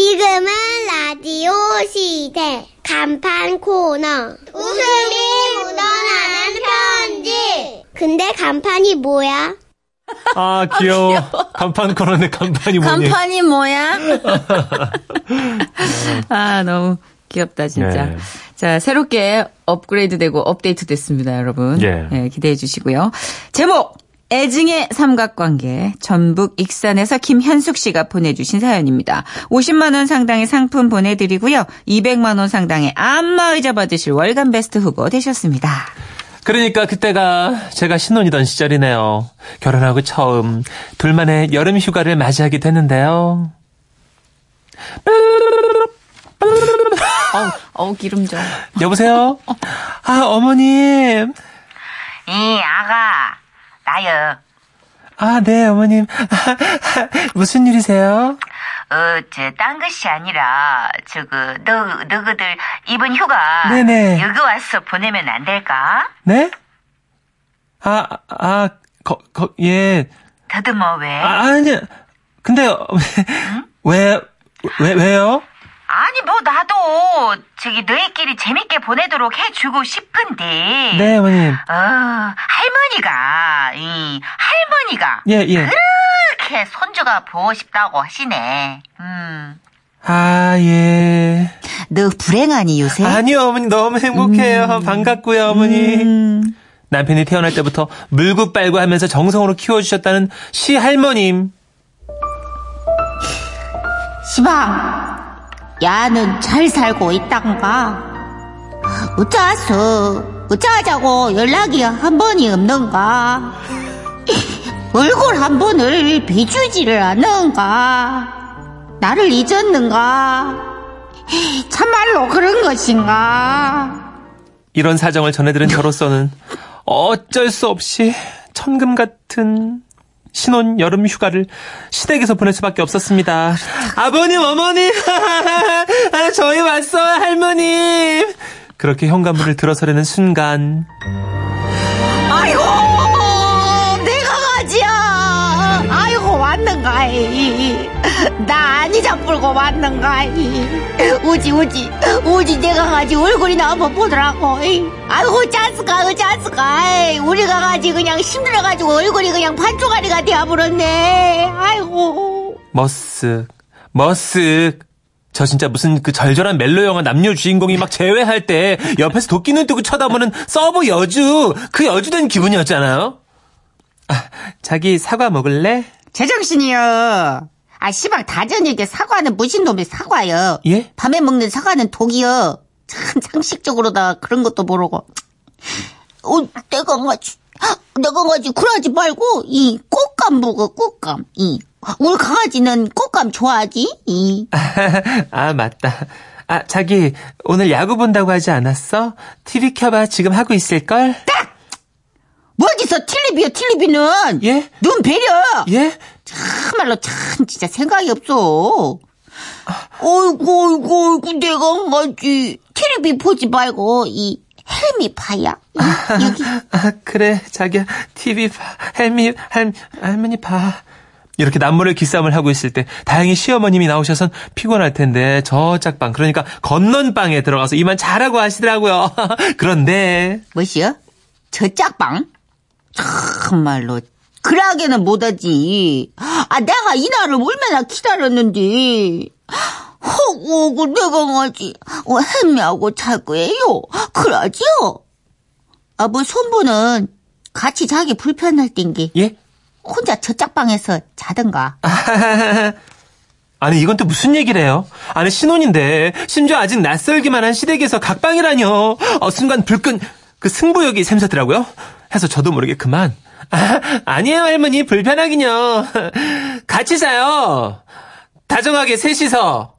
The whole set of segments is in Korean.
지금은 라디오 시대 간판 코너 웃음이 묻어나는 편지 근데 간판이 뭐야? 아, 귀여워. 간판 코너네 간판이 뭐니? 간판이 뭐야? 아, 너무 귀엽다, 진짜. 네. 자, 새롭게 업그레이드 되고 업데이트 됐습니다, 여러분. 예. 네, 기대해 주시고요. 제목! 애증의 삼각관계 전북 익산에서 김현숙 씨가 보내주신 사연입니다. 50만 원 상당의 상품 보내드리고요. 200만 원 상당의 안마의자 받으실 월간 베스트 후보 되셨습니다. 그러니까 그때가 제가 신혼이던 시절이네요. 결혼하고 처음 둘만의 여름 휴가를 맞이하게 됐는데요. 어우, 어우 기름 좀. 여보세요? 아, 어머님. 이 아가 나요. 아, 네, 어머님. 무슨 일이세요? 어 저 딴 것이 아니라 저거 너 너희들 이번 휴가 네네. 여기 와서 보내면 안 될까? 네? 아, 아, 거, 거, 예. 더듬어 왜? 아, 아니, 근데, 어, 왜, 왜, 왜요? 아니 뭐 나도 저기 너희끼리 재밌게 보내도록 해주고 싶은데. 네, 어머님. 어 할머니가 이 할머니가 예, 예. 그렇게 손주가 보고 싶다고 하시네. 음. 아, 예. 너 불행하니 요새? 아니요, 어머니 너무 행복해요. 반갑고요, 어머니. 음. 남편이 태어날 때부터 물고 빨고 하면서 정성으로 키워주셨다는 시할머님. 시방, 야는 잘 살고 있단가? 어쩌서, 어쩌자고 연락이 한 번이 없는가? 얼굴 한 번을 비추지를 않는가? 나를 잊었는가? 참말로 그런 것인가? 이런 사정을 전해들은 저로서는 어쩔 수 없이 천금 같은 신혼 여름 휴가를 시댁에서 보낼 수밖에 없었습니다. 아버님, 어머님, 아, 저희 왔어요, 할머님. 그렇게 현관문을 들어서려는 순간 아이고, 내가 가지야. 아이고, 왔는가 이. 나 아니자 불고 왔는가 이. 우지, 우지, 우지, 내가 가지 얼굴이나 한번 보더라고. 아이고, 짜스가, 짜스가. 우리가 가지 그냥 힘들어가지고 얼굴이 그냥 반쪽아리가 되어버렸네. 아이고. 머쓱, 머쓱. 저 진짜 무슨 그 절절한 멜로 영화 남녀 주인공이 막 재회할 때 옆에서 도끼 눈 뜨고 쳐다보는 sub 여주 그 여주된 기분이었잖아요. 아, 자기 사과 먹을래? 제정신이여. 아, 씨발, 다 저녁에 사과는 무신 놈의 사과여. 예? 밤에 먹는 사과는 독이여. 참 상식적으로다 그런 것도 모르고. 어, 내가 가지, 내가 가지 그러지 말고 이 꽃감 먹어 꽃감. 이 우리 강아지는 꽃감 좋아하지? 이 아, 맞다. 아, 자기, 오늘 야구 본다고 하지 않았어? TV 켜봐, 지금 하고 있을걸? 뭐지서 틸리비야 틸리비는? 예? 눈 베려. 예? 참말로 참 진짜 생각이 없어. 어이구 어이구 어이구 내가 가지 틸리비 보지 말고 이 헬미 파야. 이, 여기 아, 그래, 자기야, TV 봐. 할미, 할, 할머니 봐. 이렇게 남모를 기싸움을 하고 있을 때 다행히 시어머님이 나오셔선 피곤할 텐데 저 짝방 그러니까 건넌방에 들어가서 이만 자라고 하시더라고요. 그런데 뭐시여? 저 짝방? 참말로 그러하게는 못하지. 아 내가 이날을 얼마나 기다렸는데. 허구 내가 가지 어, 햄미하고 잘 거예요. 그러지요? 아 뭐 손부는 같이 자기 불편할 땐게 예? 혼자 저 짝방에서 자든가. 아니 이건 또 무슨 얘기를 해요? 아니 신혼인데 심지어 아직 낯설기만 한 시댁에서 각방이라뇨. 어, 순간 불끈 그 승부욕이 샘솟더라고요. 해서 저도 모르게 그만. 아, 아니에요 할머니 불편하긴요. 같이 자요. 다정하게 셋이서.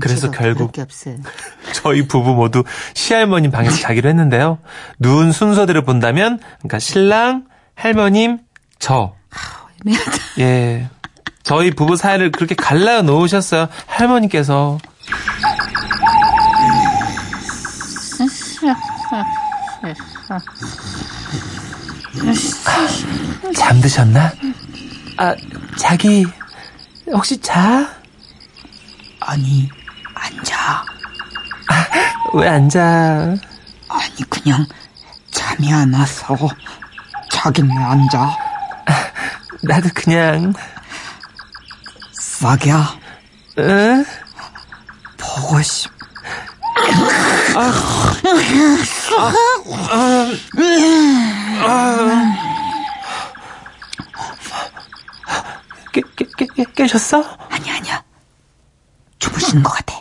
그래서 결국. 저희 부부 모두 시할머님 방에서 자기로 했는데요. 누운 순서대로 본다면, 그러니까 신랑, 할머님, 저. 예. 저희 부부 사이를 그렇게 갈라 놓으셨어요. 할머니께서. 잠드셨나? 아, 자기, 혹시 자? 아니, 앉아. 왜 앉아? 아니, 그냥 잠이 안 와서. 자긴 왜 앉아? 나도 그냥, 싹이야. 응? 보고 싶. 깨, 깨, 깨, 깨, 깨셨어? 아니, 아니야. 주무시는 것 같아.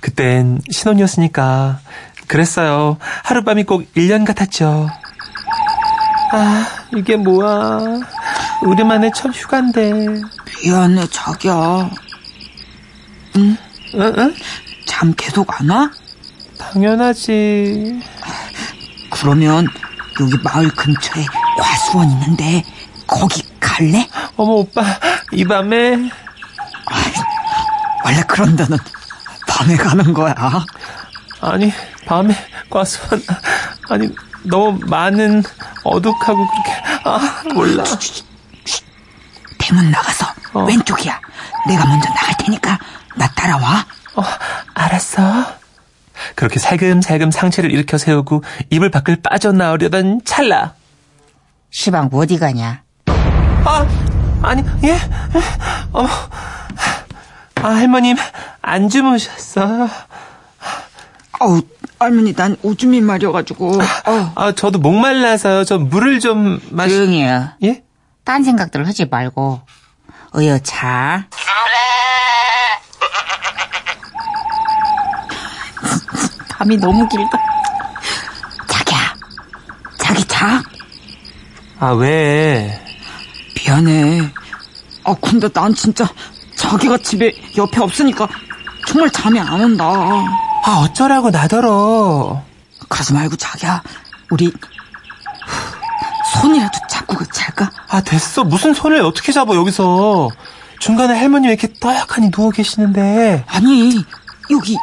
그땐 신혼이었으니까 그랬어요. 하룻밤이 꼭 1년 같았죠. 아, 이게 뭐야. 우리만의 첫 휴가인데. 미안해, 자기야. 응, 응? 잠 계속 안 와? 당연하지. 그러면 여기 마을 근처에 과수원 있는데 거기 갈래? 어머, 오빠, 이 밤에. 원래 그런 데는 밤에 가는 거야. 아니, 밤에 과수원. 아니, 너무 많은 어둑하고 그렇게. 아, 몰라. 대문 나가서 어. 왼쪽이야. 내가 먼저 나갈 테니까 나 따라와. 어, 알았어. 그렇게 살금살금 상체를 일으켜 세우고 이불 밖을 빠져나오려던 찰나. 시방 어디 가냐? 아, 아니, 예? 어머. 아, 할머님, 안 주무셨어요? 어우, 할머니 난 오줌이 마려가지고. 어. 아, 저도 목말라서요. 저 물을 좀 마시, 조용히 해. 예? 딴 생각들 하지 말고 어여 자. 밤이 너무 길다. 자기야, 자기 자. 아, 왜? 미안해. 아, 근데 난 진짜 자기가 집에 옆에 없으니까 정말 잠이 안 온다. 아, 어쩌라고 나더러. 그러지 말고 자기야, 우리 손이라도 잡고 잘까? 아, 됐어. 무슨 손을 어떻게 잡아, 여기서. 중간에 할머니 왜 이렇게 떠약하니 누워 계시는데. 아니, 여기 이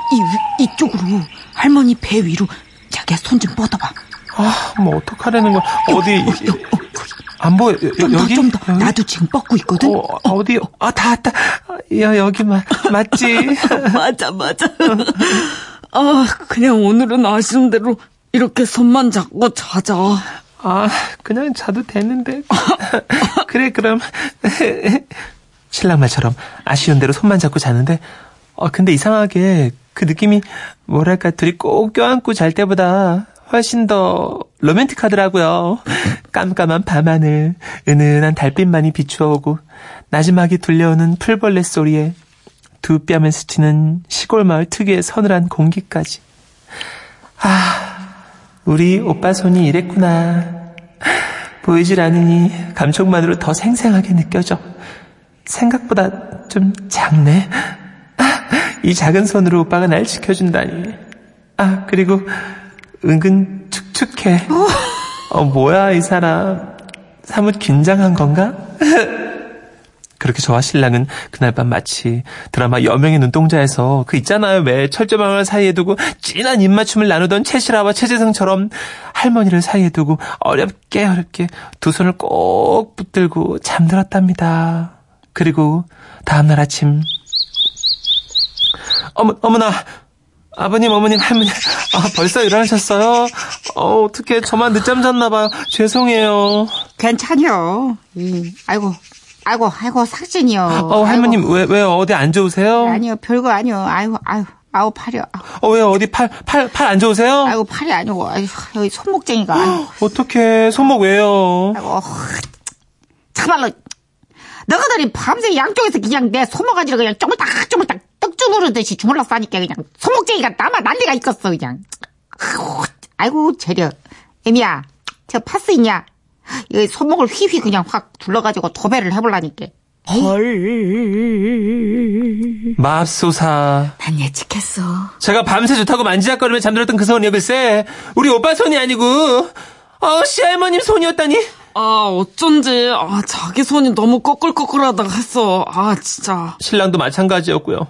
위- 이쪽으로 할머니 배 위로 자기야 손 좀 뻗어봐. 아, 뭐, 어떡하라는 거야. 어디, 어, 어, 거기. 안 보여. 여, 좀 더, 여기? 좀 더. 여기? 나도 지금 뻗고 있거든. 어, 어디, 아, 다 왔다. 야, 여기 마, 맞지? 맞아, 맞아. 아, 그냥 오늘은 아쉬운 대로 이렇게 손만 잡고 자자. 아, 그냥 자도 되는데. 그래, 그럼. 신랑 말처럼 아쉬운 대로 손만 잡고 자는데, 어, 근데 이상하게 그 느낌이, 뭐랄까, 둘이 꼭 껴안고 잘 때보다 훨씬 더 로맨틱하더라고요. 깜깜한 밤하늘, 은은한 달빛만이 비추어오고, 나지막이 들려오는 풀벌레 소리에 두 뺨을 스치는 시골 마을 특유의 서늘한 공기까지. 우리 오빠 손이 이랬구나. 보이질 않으니 감촉만으로 더 생생하게 느껴져. 생각보다 좀 작네. 이 작은 손으로 오빠가 날 지켜준다니. 아, 그리고 은근 축축해. 어, 뭐야, 이 사람. 사뭇 긴장한 건가? 그렇게 저와 신랑은 그날 밤 마치 드라마 여명의 눈동자에서 그 있잖아요. 왜 철조망을 사이에 두고 진한 입맞춤을 나누던 최실아와 최재성처럼 할머니를 사이에 두고 어렵게 어렵게 두 손을 꼭 붙들고 잠들었답니다. 그리고 다음날 아침 어머 어머나 아버님 어머님 할머니 아 벌써 일어나셨어요? 어 어떻게 저만 늦잠 잤나 봐요. 죄송해요. 괜찮요. 음, 아이고, 아이고, 아이고, 삭신이요. 어 할머님 왜왜 어디 안 좋으세요? 아니요, 별거 아니요. 아이고, 아유, 아우 팔이요. 어, 왜 어디 팔, 팔, 팔 안 좋으세요? 아이고 팔이 아니고, 아이고, 여기 손목쟁이가. 아이고, 어떻게 손목 왜요? 아이고, 참말로. 너희들이 밤새 양쪽에서 그냥 내 손모가지를 그냥 쪼물딱 쪼물딱 떡주 누르듯이 주물러 싸니까 그냥 손목쟁이가 나만 난리가 있겠어 그냥. 아이고, 재려. 애미야, 저 파스 있냐? 이 손목을 휘휘 그냥 확 둘러가지고 도배를 해볼라니까. 맙소사. 난 예측했어. 제가 밤새 좋다고 만지작거리며 잠들었던 그 손이 글쎄, 우리 오빠 손이 아니고, 어, 시할머님 손이었다니. 아, 어쩐지, 아, 자기 손이 너무 꺼끌꺼끌하다가 했어. 아, 진짜. 신랑도 마찬가지였고요.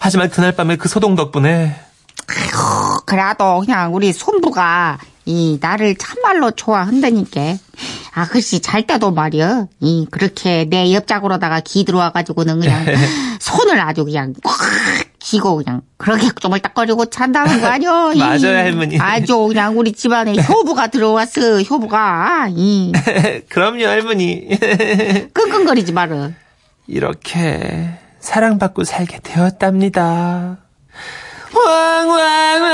하지만 그날 밤에 그 소동 덕분에, 그래도 그냥 우리 손부가 이 나를 참말로 좋아한다니까. 아, 글씨 잘 때도 말이야. 이, 그렇게 내 옆자구로다가 기 들어와가지고는 그냥 손을 아주 그냥 꽉 쥐고 그냥 그렇게 쪼물딱거리고 잔다는 거 아니야. 이. 맞아요, 할머니. 아주 그냥 우리 집안에 효부가 들어왔어, 효부가. 이, 그럼요, 할머니. 끙끙거리지 마라. 이렇게 사랑받고 살게 되었답니다. 왕왕왕.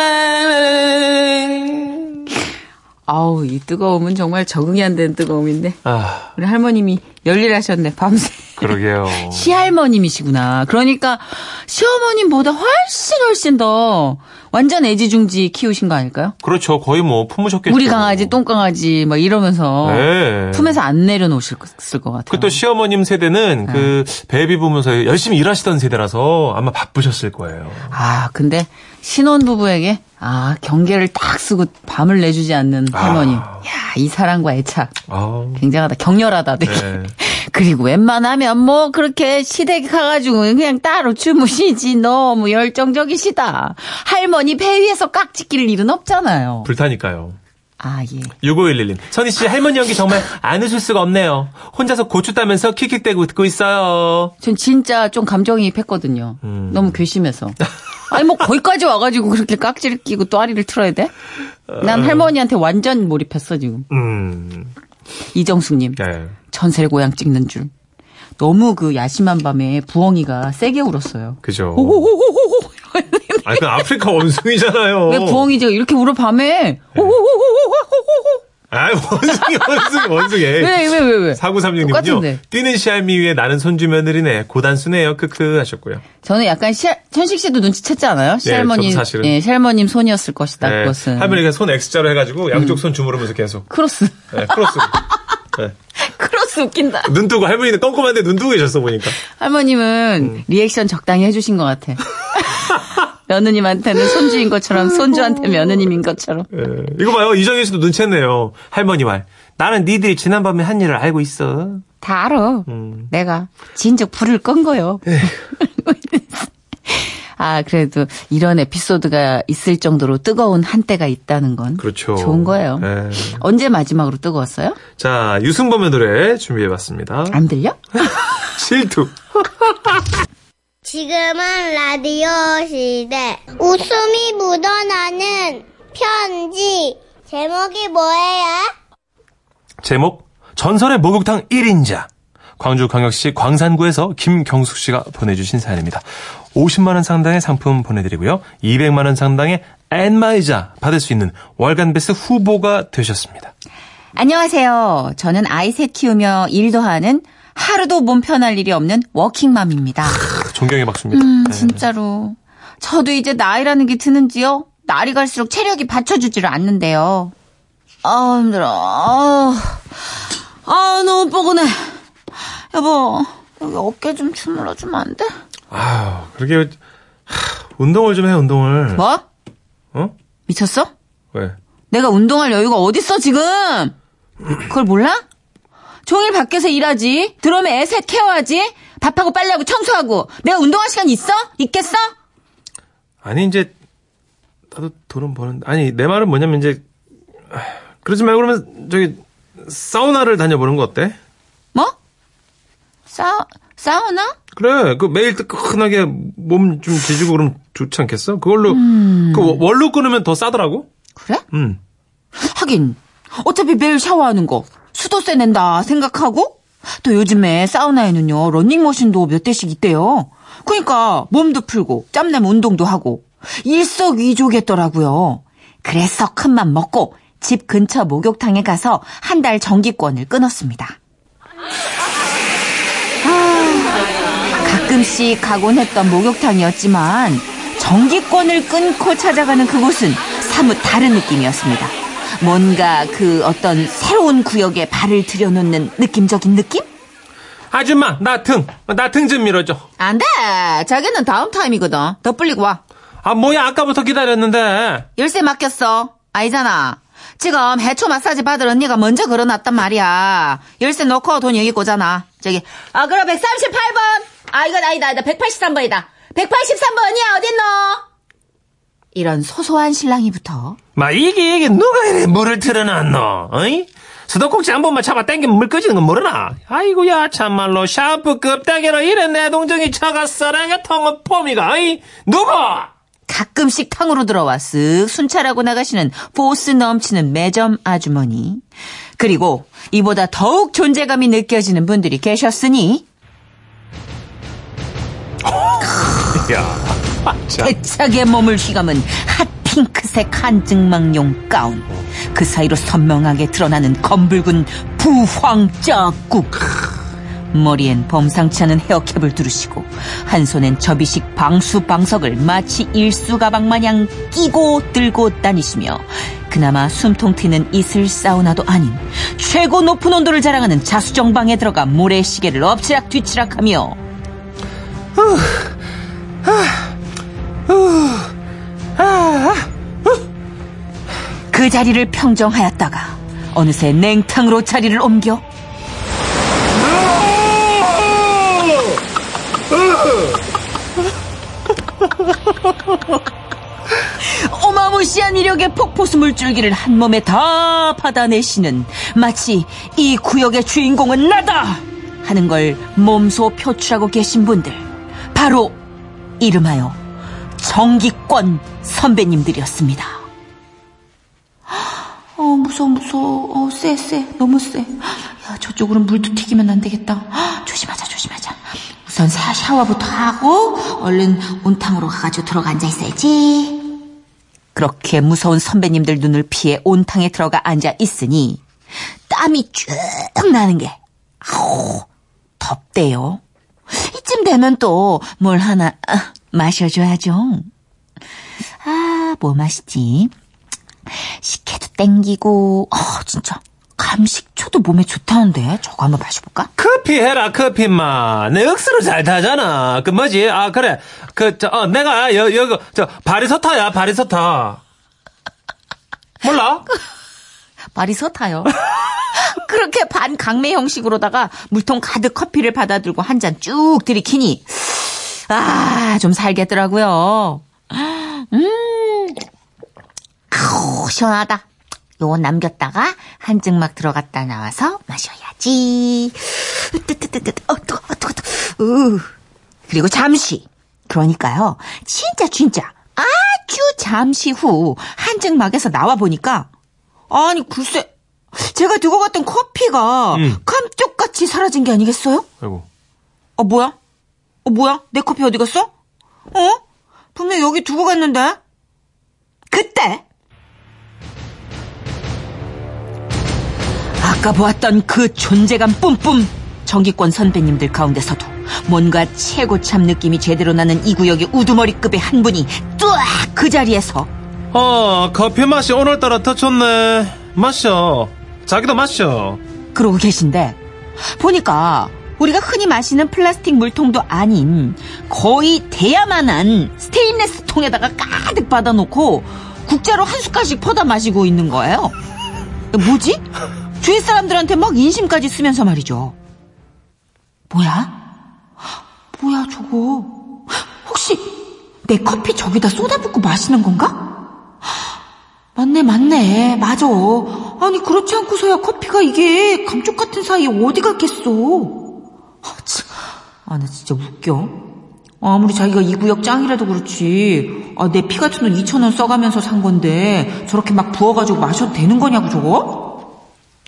아우, 이 뜨거움은 정말 적응이 안 되는 뜨거움인데. 아, 우리 할머님이 열일하셨네, 밤새. 그러게요. 시할머님이시구나. 그러니까 시어머님보다 훨씬 훨씬 더 완전 애지중지 키우신 거 아닐까요? 그렇죠. 거의 뭐 품으셨겠죠. 우리 강아지, 똥강아지 막 이러면서 네. 품에서 안 내려놓으실 것 같아요. 그 또 시어머님 세대는 그 베이비 부면서 열심히 일하시던 세대라서 아마 바쁘셨을 거예요. 아, 근데 신혼부부에게 아, 경계를 딱 쓰고 밤을 내주지 않는 할머니. 아. 야, 이 사랑과 애착. 아, 굉장하다. 격렬하다, 되게. 네. 그리고 웬만하면 뭐 그렇게 시댁 가가지고 그냥 따로 주무시지 너무 열정적이시다. 할머니 배 위에서 깍지 낄 일은 없잖아요. 불타니까요. 아, 예. 6511님. 선희 씨 할머니 연기 정말 안 웃을 수가 없네요. 혼자서 고추 따면서 킥킥대고 듣고 있어요. 전 진짜 좀 감정이입했거든요. 음. 너무 괘씸해서. 아니 뭐 거기까지 와가지고 그렇게 깍지를 끼고 또아리를 틀어야 돼? 난 어. 할머니한테 완전 몰입했어 지금. 음. 이정숙님 네. 전설 고향 찍는 줄. 너무 그 야심한 밤에 부엉이가 세게 울었어요. 그죠. 오호호호호호. 아니 그 아프리카 원숭이잖아요. 왜 부엉이 제가 이렇게 울어 밤에? 네. 오호호호호호호. 아, 원숭이, 원숭이, 원숭이. 왜 왜 왜 왜? 4936님은요. 똑같은데. 뛰는 시할미 위에 나는 손주 며느리네. 고단수네요. 크크 하셨고요. 저는 약간 시, 천식 씨도 눈치챘지 않아요? 시할머니, 네, 사실은. 예, 시할머님 손이었을 것이다. 네. 그것은 할머니가 손 X자로 해가지고 양쪽 손 주무르면서 계속. Cross. 네, cross. 네. Cross 웃긴다. 눈 뜨고 할머니는 껌껌한데 눈 뜨고 계셨어 보니까. 할머님은 음. 리액션 적당히 해주신 것 같아. 며느님한테는 손주인 것처럼 손주한테 며느님인 것처럼. 예. 이거 봐요. 이정현 씨도 눈치챘네요. 할머니 말. 나는 니들이 지난밤에 한 일을 알고 있어. 다 알아. 음. 내가 진즉 불을 끈 거요. 아 그래도 이런 에피소드가 있을 정도로 뜨거운 한때가 있다는 건 그렇죠. 좋은 거예요. 예. 언제 마지막으로 뜨거웠어요? 자, 유승범의 노래 준비해봤습니다. 안 들려? 실투. 지금은 라디오 시대. 웃음이 묻어나는 편지. 제목이 뭐예요? 제목 전설의 목욕탕 1인자 광주광역시 광산구에서 김경숙 씨가 보내주신 사연입니다. 50만 원 상당의 상품 보내드리고요. 200만 원 상당의 엔마이자 받을 수 있는 월간 베스트 후보가 되셨습니다. 안녕하세요. 저는 아이 셋 키우며 일도 하는 하루도 몸 편할 일이 없는 워킹맘입니다. 존경의 박수입니다. 음, 네. 진짜로. 저도 이제 나이라는 게 드는지요? 날이 갈수록 체력이 받쳐주지를 않는데요. 아, 힘들어. 아, 아, 너무 뻐근해. 여보, 여기 어깨 좀 주물러주면 안 돼? 아유, 그러게 하, 운동을 좀 해, 운동을. 뭐? 어? 미쳤어? 왜? 내가 운동할 여유가 어딨어, 지금? 그걸 몰라? 종일 밖에서 일하지. 들어오면 애셋 케어하지. 밥하고 빨래하고 청소하고. 내가 운동할 시간 있어? 있겠어? 아니 이제 나도 돈은 버는 아니 내 말은 뭐냐면 이제 아, 그러지 말고 그러면 저기 사우나를 다녀보는 거 어때? 뭐? 사, 사우나? 그래 그 매일 뜨끈하게 몸 좀 지지고 그러면 좋지 않겠어? 그걸로 그 월로 끊으면 더 싸더라고. 그래? 음. 하긴 어차피 매일 샤워하는 거 수도세 낸다 생각하고 또 요즘에 사우나에는요 런닝머신도 몇 대씩 있대요. 그러니까 몸도 풀고 짬내면 운동도 하고 일석이조겠더라고요. 그래서 큰맘 먹고 집 근처 목욕탕에 가서 한 달 정기권을 끊었습니다. 아, 가끔씩 가곤 했던 목욕탕이었지만 정기권을 끊고 찾아가는 그곳은 사뭇 다른 느낌이었습니다. 뭔가 그 어떤 새로운 구역에 발을 들여놓는 느낌적인 느낌? 아줌마 나 등 나 등 좀 밀어줘. 안 돼! 자기는 다음 타임이거든. 더 불리고 와. 아 뭐야 아까부터 기다렸는데. 열쇠 맡겼어. 아니잖아. 지금 해초 마사지 받을 언니가 먼저 걸어놨단 말이야. 열쇠 넣고 돈 여기 꽂아놔. 저기, 아, 그럼 138번. 아, 이건 아니다. 아니다. 183번이다. 183번이야. 어딨노? 이런 소소한 실랑이부터 마 이게 이게 누가 이래 물을 틀어놨노? 어이? 수도꼭지 한 번만 잡아 당기면 물 꺼지는 건 모르나? 아이고야, 참말로, 샴푸 껍데기로 이래 내동댕이 쳐가 쓰레기 통은 폼이가, 어이? 누구? 가끔씩 탕으로 들어와 쓱 순찰하고 나가시는 force 넘치는 매점 아주머니. 그리고 이보다 더욱 존재감이 느껴지는 분들이 계셨으니 야, 대차게 몸을 휘감은 핫 핑크색 한증막용 가운. 그 사이로 선명하게 드러나는 검붉은 부황자국. 머리엔 범상치 않은 헤어캡을 두르시고 한 손엔 접이식 방수 방석을 마치 일수 가방 마냥 끼고 들고 다니시며 그나마 숨통 튀는 이슬 사우나도 아닌 최고 높은 온도를 자랑하는 자수정방에 들어가 모래시계를 엎치락 뒤치락하며 그 자리를 평정하였다가 어느새 냉탕으로 자리를 옮겨 어마무시한 이력의 폭포수 물줄기를 한 몸에 다 받아내시는 마치 이 구역의 주인공은 나다 하는 걸 몸소 표출하고 계신 분들 바로 이름하여 정기권 선배님들이었습니다. 어 무서워 무서워 어 쎄 쎄 너무 쎄. 야 저쪽으로 물도 튀기면 안 되겠다. 헉, 조심하자 조심하자. 우선 사 샤워부터 하고 얼른 온탕으로 가가지고 들어가 앉아 있어야지. 그렇게 무서운 선배님들 눈을 피해 온탕에 들어가 앉아 있으니 땀이 쭉 나는 게 아우 덥대요. 이쯤 되면 또 뭘 하나 아, 마셔줘야죠. 아, 뭐 마시지? 땡기고, 어, 진짜. 감식초도 몸에 좋다는데 저거 한번 마셔볼까? 커피 해라, 커피, 마. 내 억수로 잘 타잖아. 그 뭐지? 아, 그래. 그, 저, 어, 내가, 여, 여기, 저, 바리서타야, 바리서타. 몰라? 말이 서타요. 그렇게 반 강매 형식으로다가 물통 가득 커피를 받아들고 한 잔 쭉 들이키니 아, 좀 살겠더라고요. 음, 아우, 시원하다. 요거 남겼다가 한 증막 들어갔다 나와서 마셔야지. 뜨뜨뜨뜨, 어, 뜨거, 어, 뜨거, 뜨거. 으. 그리고 잠시. 그러니까요. 진짜, 진짜. 아주 잠시 후 한증막에서 나와 보니까 아니, 글쎄. 제가 두고 갔던 커피가 음. 감쪽같이 사라진 게 아니겠어요? 아이고. 어, 뭐야? 어, 뭐야? 내 커피 어디 갔어? 어? 분명 여기 두고 갔는데? 그때! 아까 보았던 그 존재감 뿜뿜! 정기권 선배님들 가운데서도 뭔가 최고참 느낌이 제대로 나는 이 구역의 우두머리급의 한 분이 뚜악 그 자리에서 어, 커피 맛이 오늘따라 더 좋네. 마셔. 자기도 마셔. 그러고 계신데 보니까 우리가 흔히 마시는 플라스틱 물통도 아닌 거의 대야만한 스테인레스 통에다가 가득 받아놓고 국자로 한 숟갈씩 퍼다 마시고 있는 거예요. 뭐지? 주위 사람들한테 막 인심까지 쓰면서 말이죠. 뭐야? 뭐야 저거? 혹시 내 커피 저기다 쏟아붓고 마시는 건가? 맞네, 맞네. 맞아. 아니, 그렇지 않고서야 커피가 이게 감쪽 같은 사이에 어디 갔겠어. 아, 참. 아, 나 진짜 웃겨. 아무리 자기가 이 구역 짱이라도 그렇지. 아, 내 피 같은 돈 2천원 써가면서 산 건데 저렇게 막 부어가지고 마셔도 되는 거냐고, 저거?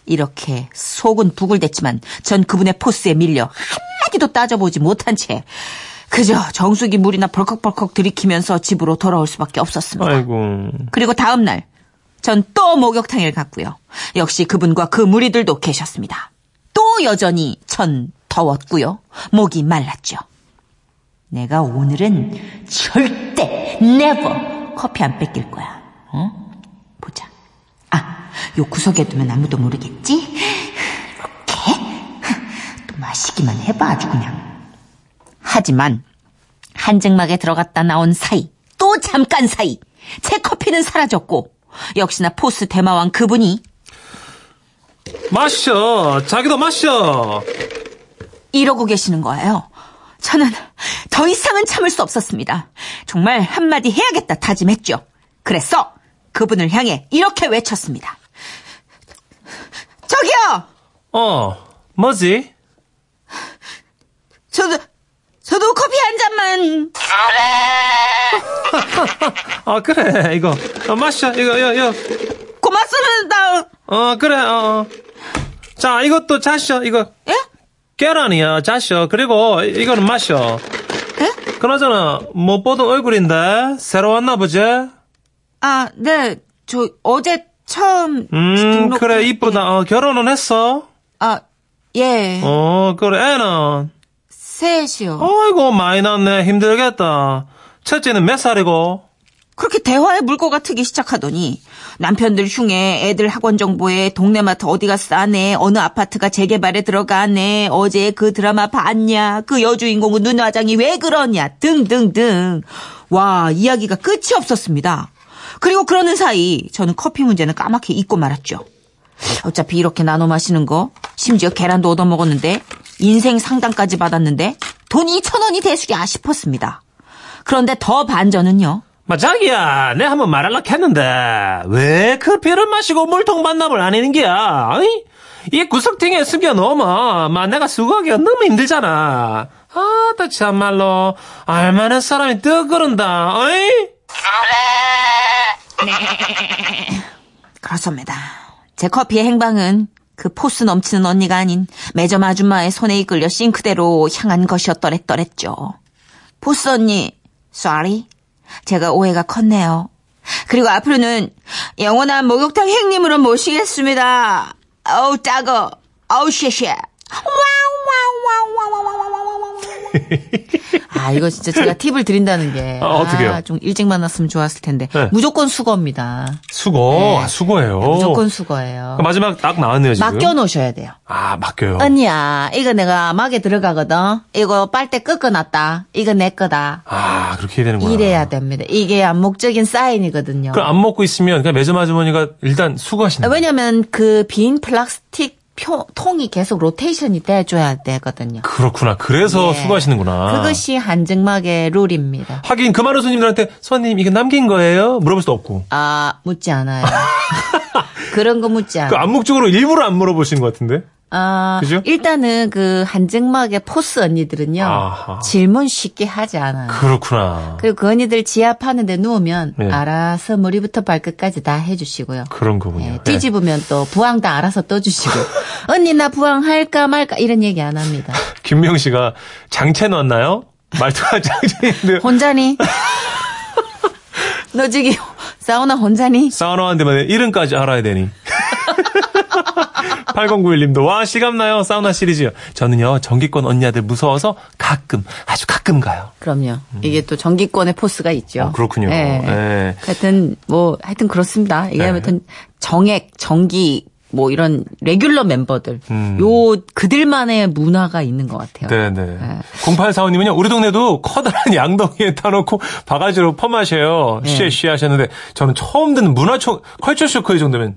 이렇게 속은 부글댔지만 전 그분의 포스에 밀려 한마디도 따져보지 못한 채 그저 정수기 물이나 벌컥벌컥 들이키면서 집으로 돌아올 수밖에 없었습니다. 아이고. 그리고 다음 날, 전 또 목욕탕을 갔고요. 역시 그분과 그 무리들도 계셨습니다. 또 여전히 전 더웠고요. 목이 말랐죠. 내가 오늘은 절대 never 커피 안 뺏길 거야. 어? 요 구석에 두면 아무도 모르겠지? 이렇게 또 마시기만 해봐 아주 그냥. 하지만 한증막에 들어갔다 나온 사이 또 잠깐 사이 제 커피는 사라졌고 역시나 포스 대마왕 그분이 마셔. 자기도 마셔. 이러고 계시는 거예요. 저는 더 이상은 참을 수 없었습니다. 정말 한마디 해야겠다 다짐했죠. 그래서 그분을 향해 이렇게 외쳤습니다. 저 저기요! 어, 뭐지? 저도, 저도 커피 한 잔만. 아, 그래, 이거. 어, 마셔, 이거, 이거, 이거. 고맙습니다. 어, 그래, 어, 어. 자, 이것도 자셔, 이거. 예? 계란이야, 자셔. 그리고, 이- 이거는 마셔. 예? 그나저나, 못 보던 얼굴인데, 새로 왔나 보지? 아, 네. 저 어제 처음 음, 등록- 그래, 이쁘다. 어, 결혼은 했어? 아, 예. 어, 그래, 애는? 셋이요. 어이구, 많이 낳네. 힘들겠다. 첫째는 몇 살이고? 그렇게 대화에 물꼬가 트기 시작하더니 남편들 흉에 애들 학원 정보에 동네 마트 어디가 싸네 어느 아파트가 재개발에 들어가네 어제 그 드라마 봤냐 그 여주인공은 눈 화장이 왜 그러냐 등등등 와 이야기가 끝이 없었습니다 그리고 그러는 사이 저는 커피 문제는 까맣게 잊고 말았죠 어차피 이렇게 나눠 마시는 거 심지어 계란도 얻어 먹었는데 인생 상담까지 받았는데 돈이 천 원이 대수랴 싶었습니다 그런데 더 반전은요 마, 자기야, 내 한번 말할라 했는데, 왜 커피를 마시고 물통 반납을 안 하는 거야? 어이? 이 구석탱이에 숨겨 놓으면, 마, 내가 수고하기가 너무 힘들잖아. 아, 나 참말로, 알만한 사람이 더 그런다, 어이? 그렇습니다. 제 커피의 행방은 그 force 넘치는 언니가 아닌 매점 아줌마의 손에 이끌려 싱크대로 향한 것이었더랬더랬죠. Force 언니, sorry. 제가 오해가 컸네요. 그리고 앞으로는 영원한 목욕탕 행님으로 모시겠습니다. 어우, 这个. 어우, 谢谢. 아, 이거 진짜 제가 팁을 드린다는 게. 아, 어떡해요? 아, 좀 일찍 만났으면 좋았을 텐데. 네. 무조건 수거입니다. 수고, 네. 아, 수고해요. 무조건 수거예요. 그 마지막 딱 나왔네요, 지금. 맡겨 놓으셔야 돼요. 아, 맡겨요. 언니야, 이거 내가 막에 들어가거든. 이거 빨대 꺾어놨다. 이거 내 거다. 아, 그렇게 해야 되는구나. 이래야 됩니다. 이게 암묵적인 사인이거든요. 그럼 안 먹고 있으면, 그냥 매점 아주머니가 일단 수고하신다. 왜냐면 그 빈 플라스틱 표, 통이 계속 로테이션이 돼줘야 되거든요. 그렇구나. 그래서 예. 수고하시는구나. 그것이 한증막의 룰입니다. 하긴 그 많은 손님들한테 손님 이게 남긴 거예요? 물어볼 수도 없고. 아, 묻지 않아요. 그런 거 묻지 그 않아요. 암묵적으로 일부러 안 물어보시는 것 같은데. 아, 그죠? 일단은 그 한증막의 포스 언니들은요. 아하. 질문 쉽게 하지 않아요. 그렇구나. 그리고 그 언니들 지압하는데 누우면 네. 알아서 머리부터 발끝까지 다 해주시고요. 그런 거군요. 예, 네. 뒤집으면 또 부항 다 알아서 떠주시고 언니 나 부항 할까 말까 이런 얘기 안 합니다. 김명 씨가 장채 넣었나요? 말투가 장채인데 혼자니? 너 저기 사우나 혼자니? 사우나 왔는데 이름까지 알아야 되니. 8091님도 와 실감나요 사우나 시리즈요. 저는요 전기권 언니들 무서워서 가끔 아주 가끔 가요. 그럼요. 이게 또 전기권의 포스가 있죠. 어, 그렇군요. 예. 예. 하여튼 뭐 하여튼 그렇습니다. 이게 네. 하여튼 정액, 전기 뭐 이런 regular 멤버들 음. 요 그들만의 문화가 있는 것 같아요. 네네. 0845님은요, 우리 동네도 커다란 양동이에 타놓고 바가지로 퍼마셔요. 네. 쉬, 쉬 하셨는데, 저는 처음 듣는 문화총, 컬처 쇼크 이 정도면.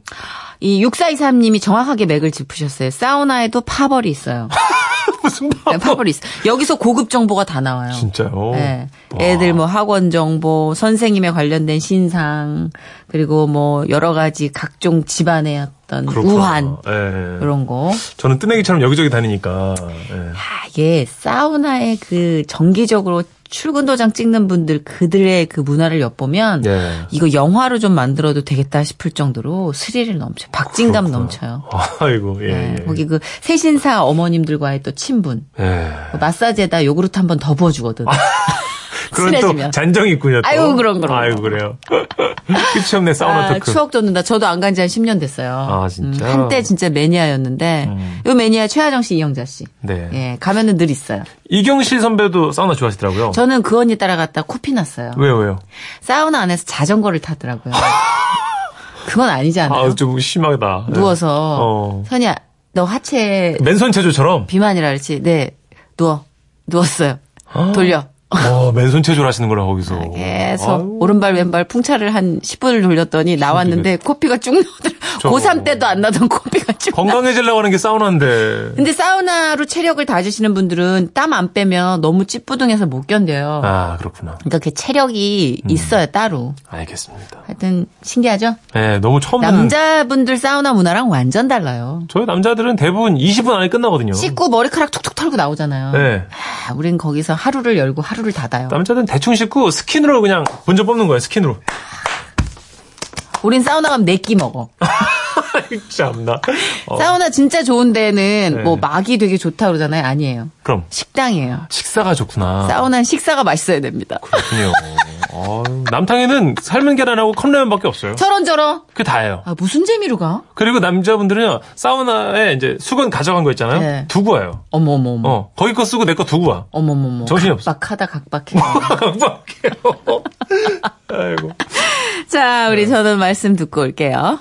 이 6423님이 정확하게 맥을 짚으셨어요. 사우나에도 파벌이 있어요. 무슨 네, 바 파벌이 있어. 여기서 고급 정보가 다 나와요. 진짜요? 네. 와. 애들 뭐 학원 정보, 선생님에 관련된 신상, 그리고 뭐 여러 가지 각종 집안의 어떤 그렇구나. 우한 예. 이런 거. 저는 뜨내기처럼 여기저기 다니니까. 예. 아, 이게 사우나에 그 정기적으로 출근 도장 찍는 분들 그들의 그 문화를 엿보면 예. 이거 영화로 좀 만들어도 되겠다 싶을 정도로 스릴을 넘쳐. 박진감 그렇구나. 넘쳐요. 아이고, 예. 네, 예. 거기 그 세신사 어머님들과의 또 친분. 예. 그 마사지에다 요구르트 한 번 더 부어주거든. 그런 또. 잔정이 있군요. 또. 아이고, 그럼, 그럼. 아이고, 그래요. 끝이 없네, 사우나 아, 토크. 추억 돋는다. 저도 안 간 지 한 10년 됐어요. 아, 진짜? 음, 한때 진짜 매니아였는데, 음. 요 매니아 최하정 씨, 이영자 씨. 네. 예, 가면은 늘 있어요. 이경실 선배도 사우나 좋아하시더라고요. 저는 그 언니 따라갔다 코피 났어요. 왜요, 왜요? 사우나 안에서 자전거를 타더라고요. 그건 아니잖아요. 아, 좀 심하다. 예. 누워서, 어. 선이야, 너 하체 맨손 체조처럼? 비만이라 그랬지. 네, 누워. 누웠어요. 아. 돌려. 어, 맨손 체조를 하시는 거라 거기서. 계속 아유. 오른발 왼발 풍차를 한 10분을 돌렸더니 나왔는데 코피가 쭉 나오더라. 저거. 고3 때도 안 나던 코피가 쭉. 나. 건강해지려고 하는 게 사우나인데. 근데 사우나로 체력을 다지시는 분들은 땀 안 빼면 너무 찌뿌둥해서 못 견뎌요. 아, 그렇구나. 그러니까 그 체력이 있어요 따로. 알겠습니다. 하여튼 신기하죠? 네, 너무 처음 남자분들 사우나 문화랑 완전 달라요. 저희 남자들은 대부분 20분 안에 끝나거든요. 씻고 머리카락 툭툭 털고 나오잖아요. 네. 아, 우린 거기서 하루를 열고 하루 를 닫아요. 남자들은 대충 씻고 스킨으로 그냥 먼저 뽑는 거예요, 스킨으로. 우린 사우나 가면 네 끼 먹어. 참나. 어, 사우나 진짜 좋은 데는 네. 뭐 막이 되게 좋다 그러잖아요. 아니에요. 그럼 식당이에요. 식사가 좋구나. 사우나는 식사가 맛있어야 됩니다. 그렇군요. 어휴, 남탕에는 삶은 계란하고 컵라면밖에 없어요. 저런저런. 그게 다예요. 아, 무슨 재미로 가? 그리고 남자분들은요, 사우나에 이제 수건 가져간 거 있잖아요. 네. 두고 와요. 어머머머. 어, 거기 거 쓰고 내 거 두고 와. 어머머머. 정신이 없어. 각박하다, 각박해. 깜빡해요. 아이고. 자, 우리 저는 말씀 듣고 올게요.